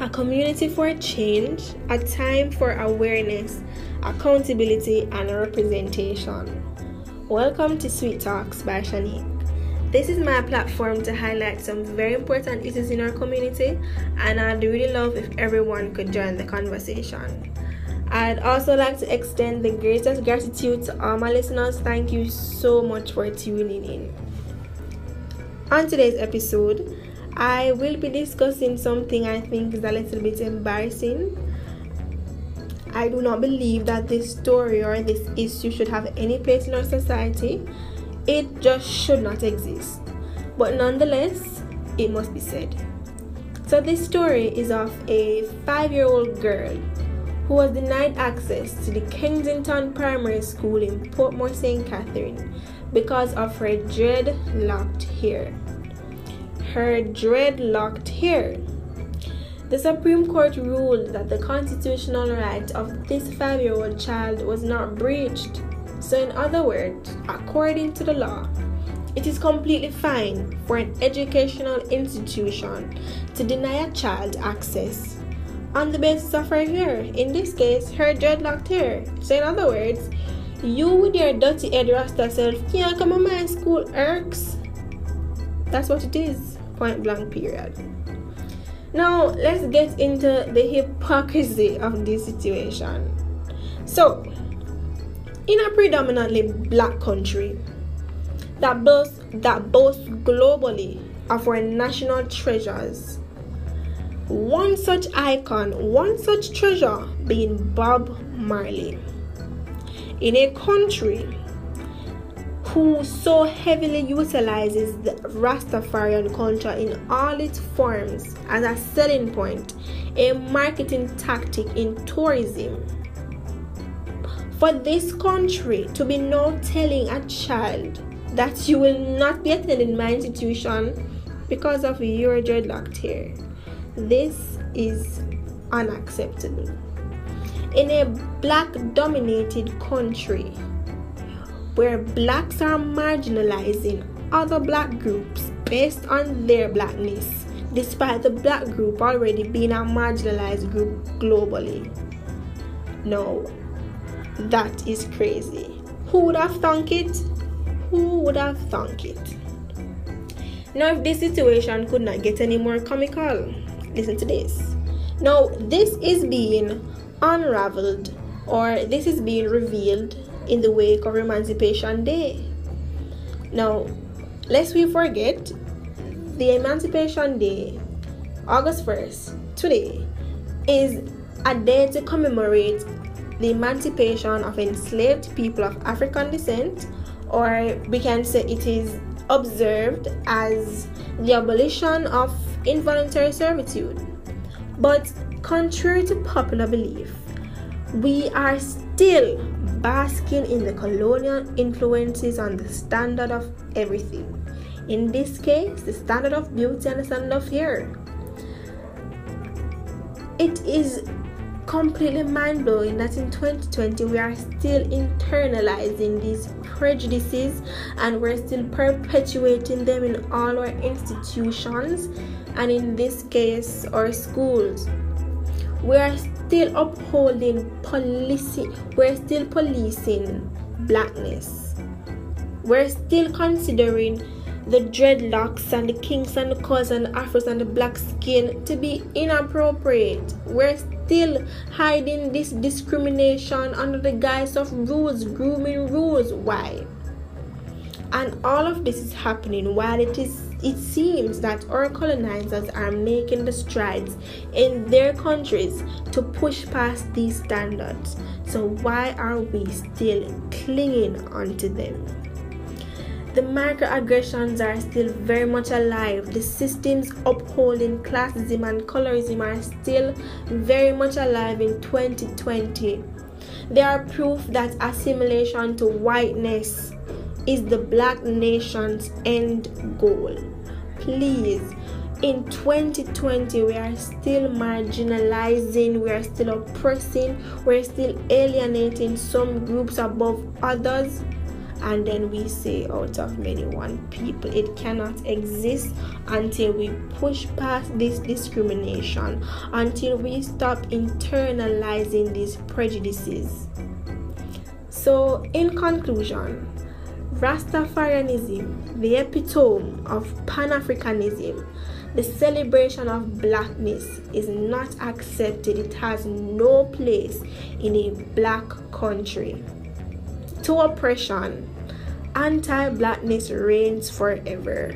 a community for change, a time for awareness, accountability, and representation. Welcome to Sweet Talks by Shanique. This is my platform to highlight some very important issues in our community, and I'd really love if everyone could join the conversation. I'd also like to extend the greatest gratitude to all my listeners. Thank you so much for tuning in. On today's episode, I will be discussing something I think is a little bit embarrassing. I do not believe that this story or this issue should have any place in our society. It just should not exist. But nonetheless, it must be said. So, this story is of a five year old girl who was denied access to the Kensington Primary School in Portmore St. Catherine because of her dreadlocked hair her dreadlocked hair. The Supreme Court ruled that the constitutional right of this five year old child was not breached. So, in other words, according to the law, it is completely fine for an educational institution to deny a child access on the basis of her hair, in this case, her dreadlocked hair. So, in other words, you with your dirty head rasta self can't come on my school, irks. That's what it is point blank period. Now, let's get into the hypocrisy of this situation. So, in a predominantly black country that boasts, that boasts globally of our national treasures, one such icon, one such treasure being Bob Marley. In a country who so heavily utilizes the Rastafarian culture in all its forms as a selling point, a marketing tactic in tourism. For this country to be now telling a child that you will not be attending my institution because of your dreadlocked hair, this is unacceptable. In a black dominated country, where blacks are marginalizing other black groups based on their blackness, despite the black group already being a marginalized group globally. No, that is crazy. Who would have thunk it? Who would have thunk it? Now, if this situation could not get any more comical, listen to this. Now, this is being unraveled or this is being revealed in the wake of Emancipation Day. Now, lest we forget, the Emancipation Day, August 1st, today, is a day to commemorate the emancipation of enslaved people of African descent, or we can say it is observed as the abolition of involuntary servitude. But contrary to popular belief, we are still basking in the colonial influences on the standard of everything. In this case, the standard of beauty and the standard of hair. It is completely mind blowing that in 2020 we are still internalizing these prejudices and we're still perpetuating them in all our institutions and in this case our schools. We are still upholding policing we're still policing blackness. We're still considering the dreadlocks and the kinks and the curls and the afros and the black skin to be inappropriate. We're still hiding this discrimination under the guise of rules grooming rules. Why? And all of this is happening while it is it seems that our colonizers are making the strides in their countries to push past these standards. So why are we still clinging onto them? The microaggressions are still very much alive. The systems upholding classism and colorism are still very much alive in 2020. They are proof that assimilation to whiteness is the black nation's end goal. Please, in 2020, we are still marginalizing, we are still oppressing, we're still alienating some groups above others. and then we say out of many one people it cannot exist until we push past this discrimination until we stop internalizing these prejudices so in conclusion rastafarianism the epitome of pan-africanism the celebration of blackness is not accepted it has no place in a black country to oppression, anti blackness reigns forever.